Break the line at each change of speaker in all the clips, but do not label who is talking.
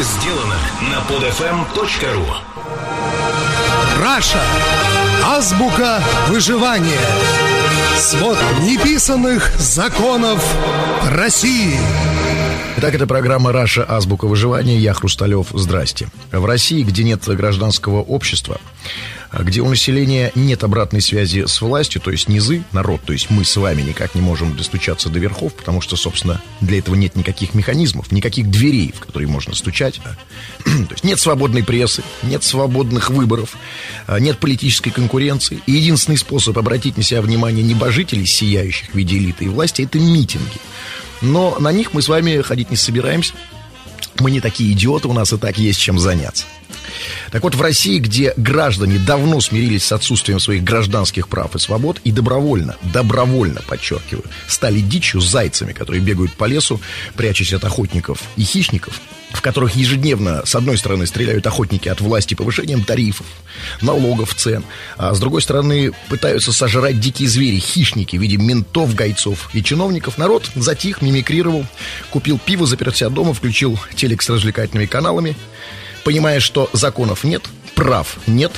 сделано на podfm.ru
Раша. Азбука выживания. Свод неписанных законов России.
Итак, это программа «Раша. Азбука выживания». Я Хрусталев. Здрасте. В России, где нет гражданского общества, где у населения нет обратной связи с властью, то есть низы, народ, то есть мы с вами никак не можем достучаться до верхов, потому что, собственно, для этого нет никаких механизмов, никаких дверей, в которые можно стучать. то есть нет свободной прессы, нет свободных выборов, нет политической конкуренции. И единственный способ обратить на себя внимание небожителей, сияющих в виде элиты и власти, это митинги. Но на них мы с вами ходить не собираемся. Мы не такие идиоты, у нас и так есть чем заняться. Так вот, в России, где граждане давно смирились с отсутствием своих гражданских прав и свобод и добровольно, добровольно, подчеркиваю, стали дичью, зайцами, которые бегают по лесу, прячась от охотников и хищников, в которых ежедневно, с одной стороны, стреляют охотники от власти повышением тарифов, налогов, цен, а с другой стороны, пытаются сожрать дикие звери, хищники в виде ментов, гайцов и чиновников. Народ затих, мимикрировал, купил пиво, заперся дома, включил телек с развлекательными каналами, понимая, что законов нет, прав нет,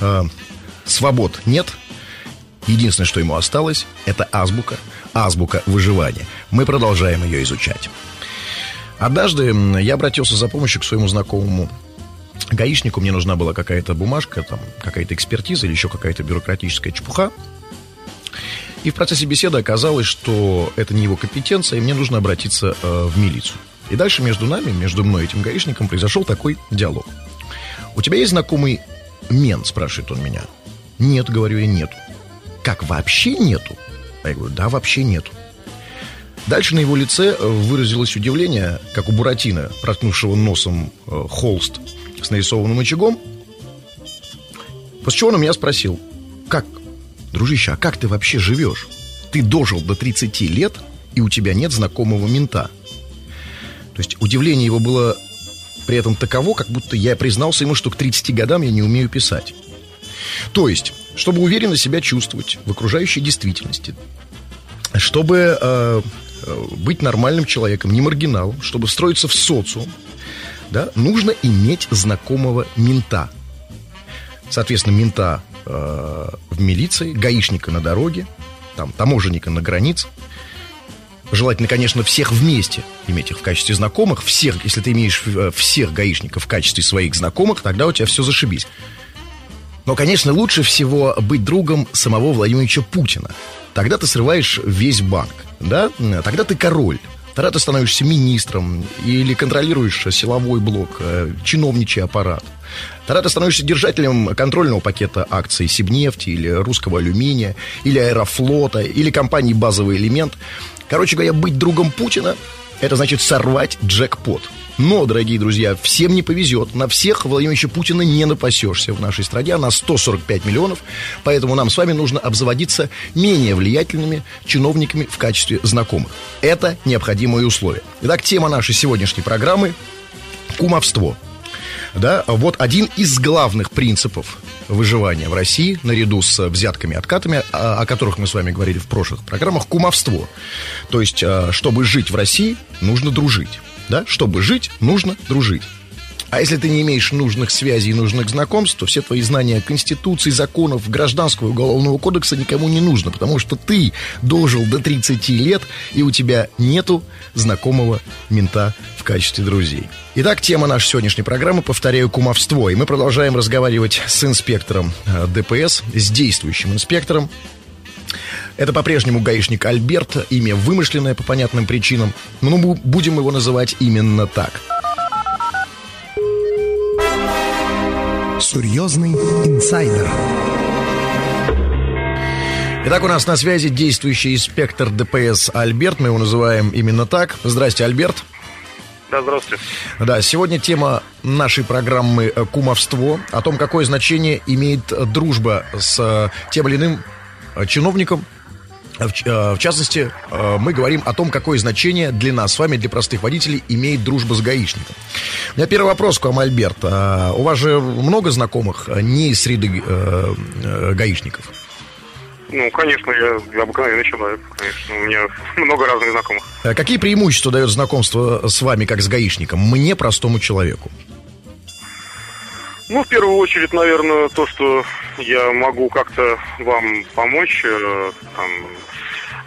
э, свобод нет, единственное, что ему осталось, это азбука, азбука выживания. Мы продолжаем ее изучать. Однажды я обратился за помощью к своему знакомому гаишнику. Мне нужна была какая-то бумажка, там, какая-то экспертиза или еще какая-то бюрократическая чепуха. И в процессе беседы оказалось, что это не его компетенция, и мне нужно обратиться э, в милицию. И дальше между нами, между мной и этим гаишником произошел такой диалог. «У тебя есть знакомый мент?» – спрашивает он меня. «Нет», – говорю я, «нету». «Как, вообще нету?» А я говорю, «Да, вообще нету». Дальше на его лице э, выразилось удивление, как у Буратино, проткнувшего носом э, холст с нарисованным очагом. После чего он у меня спросил, как, дружище, а как ты вообще живешь? Ты дожил до 30 лет, и у тебя нет знакомого мента. То есть удивление его было при этом таково, как будто я признался ему, что к 30 годам я не умею писать. То есть, чтобы уверенно себя чувствовать в окружающей действительности, чтобы э, быть нормальным человеком, не маргиналом, чтобы встроиться в социум, да, нужно иметь знакомого мента. Соответственно, мента э, в милиции, гаишника на дороге, там, таможенника на границе – Желательно, конечно, всех вместе иметь их в качестве знакомых. Всех, если ты имеешь э, всех гаишников в качестве своих знакомых, тогда у тебя все зашибись. Но, конечно, лучше всего быть другом самого Владимировича Путина. Тогда ты срываешь весь банк, да? Тогда ты король. Тогда ты становишься министром или контролируешь силовой блок, э, чиновничий аппарат. Тогда ты становишься держателем контрольного пакета акций Сибнефти или русского алюминия, или аэрофлота, или компании «Базовый элемент». Короче говоря, быть другом Путина – это значит сорвать джекпот. Но, дорогие друзья, всем не повезет. На всех Владимировича Путина не напасешься в нашей стране, а на 145 миллионов. Поэтому нам с вами нужно обзаводиться менее влиятельными чиновниками в качестве знакомых. Это необходимые условия. Итак, тема нашей сегодняшней программы – кумовство. Да, вот один из главных принципов выживания в России, наряду с взятками откатами, о, о которых мы с вами говорили в прошлых программах, кумовство. То есть, а, чтобы жить в России, нужно дружить. Да? Чтобы жить, нужно дружить. А если ты не имеешь нужных связей и нужных знакомств, то все твои знания Конституции, законов, Гражданского и Уголовного кодекса никому не нужно, потому что ты дожил до 30 лет, и у тебя нету знакомого мента в качестве друзей. Итак, тема нашей сегодняшней программы, повторяю, кумовство. И мы продолжаем разговаривать с инспектором э, ДПС, с действующим инспектором. Это по-прежнему гаишник Альберт, имя вымышленное по понятным причинам, но мы будем его называть именно так –
Серьезный инсайдер.
Итак, у нас на связи действующий инспектор ДПС Альберт. Мы его называем именно так. Здрасте, Альберт.
Да, здравствуйте.
Да, сегодня тема нашей программы «Кумовство», о том, какое значение имеет дружба с тем или иным чиновником, в, э, в частности, э, мы говорим о том, какое значение для нас с вами, для простых водителей, имеет дружба с гаишником. У меня первый вопрос к вам, Альберт. А, у вас же много знакомых не из среды э, гаишников?
Ну, конечно, я обыкновенный человек, конечно. У меня много разных знакомых.
А какие преимущества дает знакомство с вами, как с гаишником, мне, простому человеку?
Ну, в первую очередь, наверное, то, что я могу как-то вам помочь, э, там,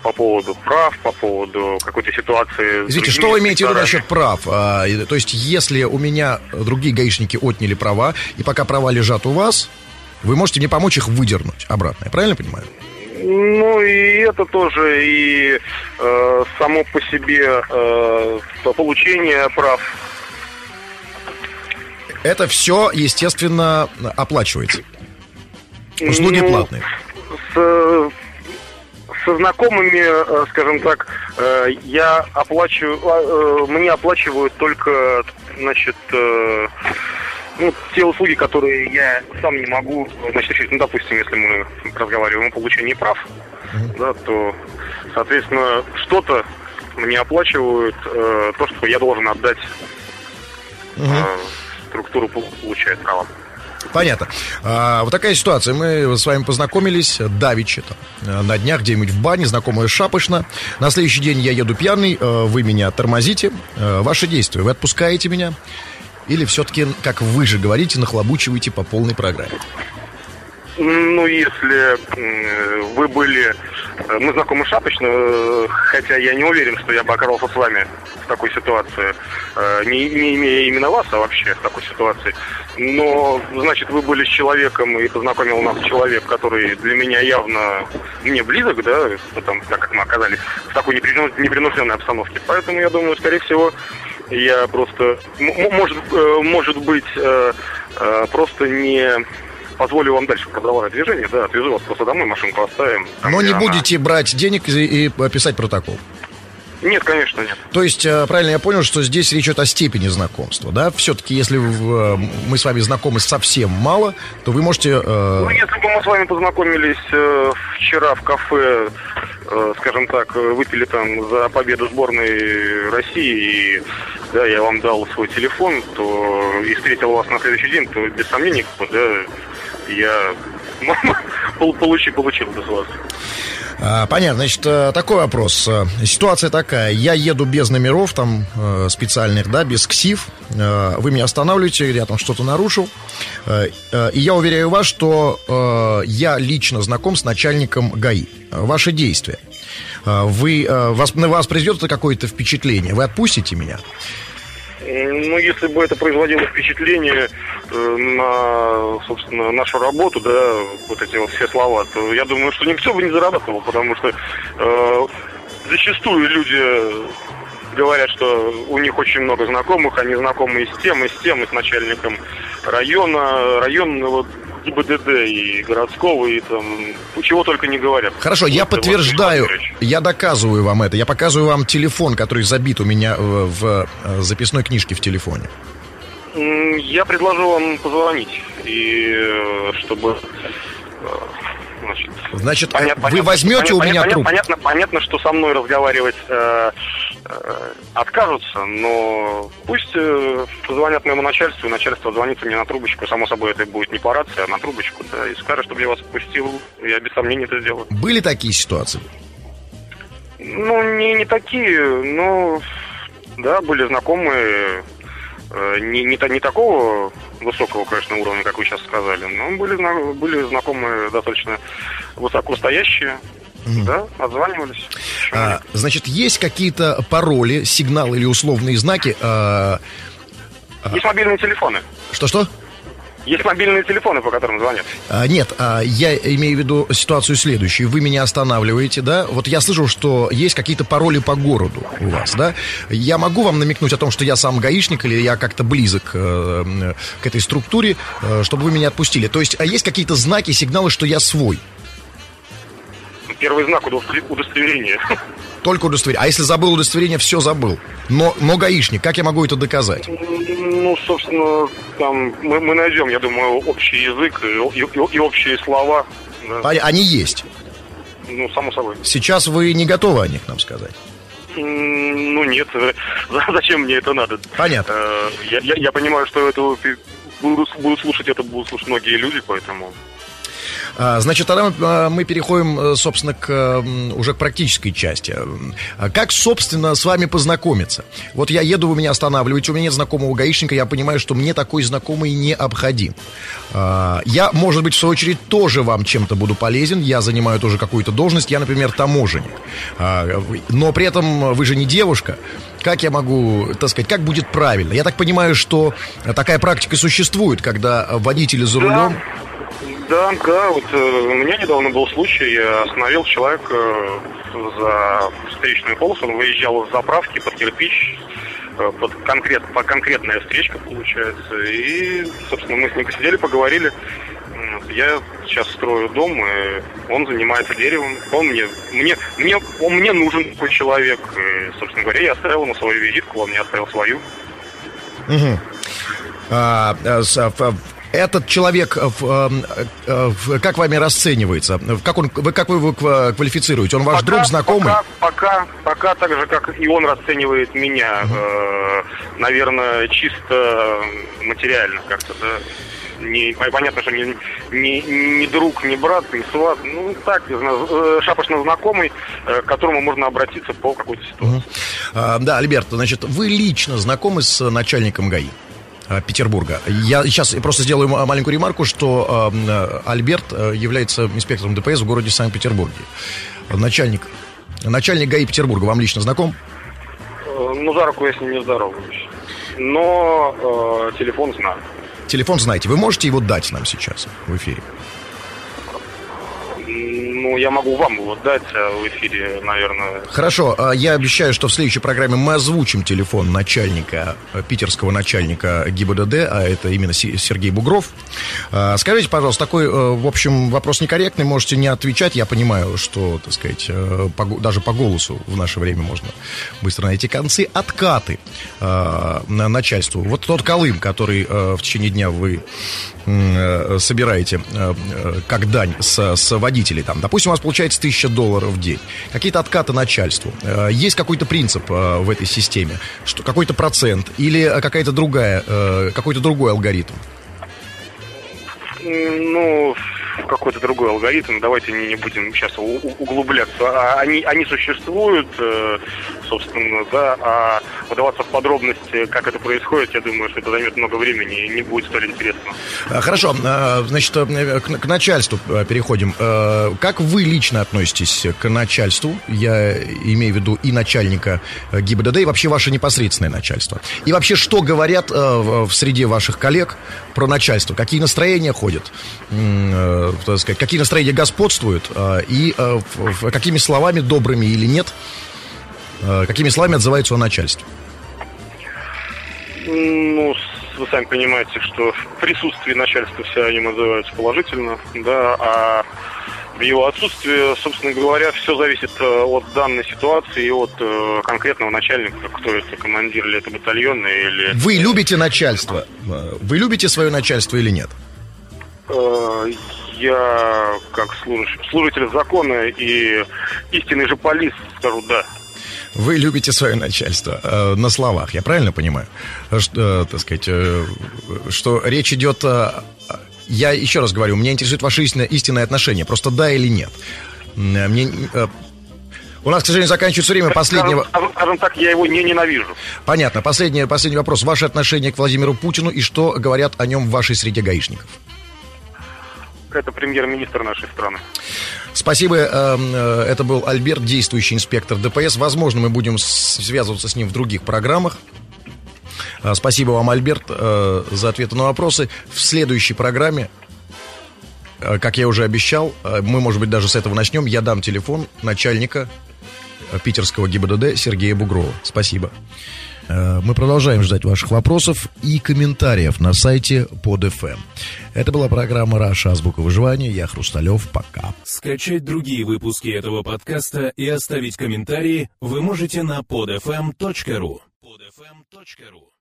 по поводу прав, по поводу какой-то ситуации.
Извините, что вы имеете в виду насчет прав? А, то есть, если у меня другие гаишники отняли права, и пока права лежат у вас, вы можете мне помочь их выдернуть обратно, я правильно понимаю?
Ну и это тоже, и э, само по себе э, получение прав.
Это все, естественно, оплачивается. Услуги ну, платные.
С, со знакомыми, э, скажем так, э, я оплачиваю, э, мне оплачивают только, значит, ну, те услуги, которые я сам не могу, значит, решить, ну, допустим, если мы разговариваем о получении прав, да, то, соответственно, что-то мне оплачивают, э, то, что я должен отдать структуру получает права.
Понятно. А, вот такая ситуация. Мы с вами познакомились давеча там, на днях где-нибудь в бане, знакомая шапошно. На следующий день я еду пьяный, э, вы меня тормозите. Э, ваши действия. Вы отпускаете меня? Или все-таки, как вы же говорите, нахлобучиваете по полной программе?
Ну, если вы были... Э, мы знакомы шапочно, э, хотя я не уверен, что я бы оказался с вами в такой ситуации, э, не, не имея именно вас, а вообще в такой ситуации. Но, значит, вы были с человеком и познакомил нас человек, который для меня явно мне близок, да, потому, так как мы оказались в такой непринужденной обстановке. Поэтому, я думаю, скорее всего, я просто, может, может быть, просто не позволю вам дальше продавать движение, да, отвезу вас просто домой, машинку оставим.
Но не она... будете брать денег и, и писать протокол?
Нет, конечно, нет.
То есть, правильно я понял, что здесь речь идет о степени знакомства, да? Все-таки, если мы с вами знакомы совсем мало, то вы можете...
Ну, если бы мы с вами познакомились вчера в кафе Э, скажем так, выпили там за победу сборной России, и да, я вам дал свой телефон, то и встретил вас на следующий день, то без сомнений, да, я получил, получил с вас.
А, понятно, значит, э, такой вопрос. Э, ситуация такая. Я еду без номеров там специальных, да, без КСИФ. Вы меня останавливаете, я там что-то нарушил. И я уверяю вас, что я лично знаком с начальником ГАИ. Ваши действия. Вы, вас, на вас произведет какое-то впечатление? Вы отпустите меня?
Ну, если бы это производило впечатление э, на, собственно, нашу работу, да, вот эти вот все слова, то я думаю, что никто бы не зарабатывал, потому что э, зачастую люди говорят, что у них очень много знакомых, они знакомы и с тем, и с тем, и с начальником района, районного ГИБДД и городского, и там, чего только не говорят.
Хорошо, я подтверждаю, я доказываю вам это. Я показываю вам телефон, который забит у меня в, э, записной книжке в телефоне.
Я предложу вам позвонить, и э, чтобы
э, Значит, Значит понятно, вы возьмете понятно, у меня
понятно,
труп?
Понятно, понятно, что со мной разговаривать э, э, откажутся, но пусть э, позвонят моему начальству, и начальство звонится мне на трубочку. Само собой, это будет не по рации, а на трубочку, да, и скажет, чтобы я вас отпустил. Я без сомнений это сделаю.
Были такие ситуации?
Ну, не, не такие, но да, были знакомые Э, не, не, не такого высокого, конечно, уровня, как вы сейчас сказали, но были, были знакомые достаточно высокостоящие, Mm. Да, отзванивались.
А, значит, есть какие-то пароли, сигналы или условные знаки? А...
Есть мобильные телефоны.
Что-что?
Есть мобильные телефоны, по которым звонят?
А, нет, а, я имею в виду ситуацию следующую. Вы меня останавливаете, да? Вот я слышу, что есть какие-то пароли по городу у вас, да? Я могу вам намекнуть о том, что я сам гаишник или я как-то близок э, к этой структуре, э, чтобы вы меня отпустили. То есть, а есть какие-то знаки, сигналы, что я свой?
Первый знак удостоверения.
Только удостоверение. А если забыл удостоверение, все забыл. Но, но гаишник, как я могу это доказать?
Ну, собственно, там мы, мы найдем, я думаю, общий язык и, и, и общие слова.
Да. Они есть?
Ну, само собой.
Сейчас вы не готовы о них нам сказать?
Ну, нет. Зачем мне это надо?
Понятно.
Э, я, я, я понимаю, что это будут, будут слушать, это будут слушать многие люди, поэтому...
А, значит, тогда мы, мы переходим, собственно, к уже к практической части. Как, собственно, с вами познакомиться? Вот я еду, вы меня останавливаете, у меня нет знакомого гаишника, я понимаю, что мне такой знакомый необходим. Я, может быть, в свою очередь, тоже вам чем-то буду полезен, я занимаю тоже какую-то должность, я, например, таможенник. Но при этом вы же не девушка, как я могу, так сказать, как будет правильно? Я так понимаю, что такая практика существует, когда водители за рулем...
Да, да, вот э, у меня недавно был случай, я остановил человека э, за встречную полосу, он выезжал с заправки под кирпич, э, под конкрет, по конкретная встречка получается. И, собственно, мы с ним посидели, поговорили. Я сейчас строю дом, и он занимается деревом. Он мне, мне, мне, он мне нужен такой человек. И, собственно говоря, я оставил ему свою визитку, он мне оставил свою.
Угу. А, а, этот человек как вами расценивается? Как, он, как вы его квалифицируете? Он ваш пока, друг, знакомый?
Пока, пока, пока так же, как и он расценивает меня. Э, наверное, чисто материально как-то, да не, понятно, что не, не, не друг, не брат, не сват, ну так, э, шапошно знакомый, э, к которому можно обратиться по какой-то ситуации. Угу.
А, да, Альберт, значит, вы лично знакомы с начальником ГАИ? Э, Петербурга. Я сейчас просто сделаю маленькую ремарку, что э, Альберт является инспектором ДПС в городе Санкт-Петербурге. Начальник, начальник ГАИ Петербурга вам лично знаком?
Ну, за руку я с ним не здороваюсь. Но э, телефон знаю.
Телефон знаете. Вы можете его дать нам сейчас в эфире?
Ну, я могу вам его дать а в эфире, наверное.
Хорошо, а я обещаю, что в следующей программе мы озвучим телефон начальника, э, питерского начальника ГИБДД, а это именно Сергей Бугров. А, скажите, пожалуйста, такой, э, в общем, вопрос некорректный, можете не отвечать. Я понимаю, что, так сказать, э, даже по голосу в наше время можно быстро найти концы. Откаты начальству. Вот тот Колым, который в течение дня вы собираете как дань с, с водителей, там, допустим, допустим, у вас получается 1000 долларов в день, какие-то откаты начальству, э, есть какой-то принцип э, в этой системе, что какой-то процент или какая-то другая, э, какой-то другой алгоритм?
Ну, какой-то другой алгоритм. Давайте не, не будем сейчас углубляться. А они, они существуют, э, собственно, да, а выдаваться в подробности, как это происходит, я думаю, что это займет много времени и не будет столь интересно.
А, хорошо, а, значит, э, к, к начальству э, переходим. Как вы лично относитесь к начальству? Я имею в виду и начальника ГИБДД, и вообще ваше непосредственное начальство. И вообще, что говорят в среде ваших коллег про начальство? Какие настроения ходят? Так сказать, какие настроения господствуют а, и а, какими словами, добрыми или нет, какими словами отзываются о начальстве?
Ну, вы сами понимаете, что в присутствии начальства все они называются положительно, да, а в его отсутствии, собственно говоря, все зависит от данной ситуации и от э, конкретного начальника, кто это, командир или это батальон, или...
Вы любите начальство? Вы любите свое начальство или нет?
Э, я, как служитель закона и истинный же полис, скажу «да».
Вы любите свое начальство э, на словах, я правильно понимаю? Что, э, так сказать, э, что речь идет... Э, я еще раз говорю, меня интересует ваше истинное, истинное отношение. Просто да или нет. Мне... Э, у нас, к сожалению, заканчивается время последнего...
Скажем, скажем так, я его не ненавижу.
Понятно. Последний, последний вопрос. Ваше отношение к Владимиру Путину и что говорят о нем в вашей среде гаишников?
Это премьер-министр нашей страны.
Спасибо. Эм, э, это был Альберт, действующий инспектор ДПС. Возможно, мы будем связываться с ним в других программах. Э, спасибо вам, Альберт, э, за ответы на вопросы. В следующей программе, как я уже обещал, мы, может быть, даже с этого начнем. Я дам телефон начальника питерского ГИБДД Сергея Бугрова. Спасибо. Э, мы продолжаем ждать ваших вопросов и комментариев на сайте под FM. Это была программа «Раша. Азбука выживания». Я Хрусталев. Пока.
Скачать другие выпуски этого подкаста и оставить комментарии вы можете на podfm.ru podfm.ru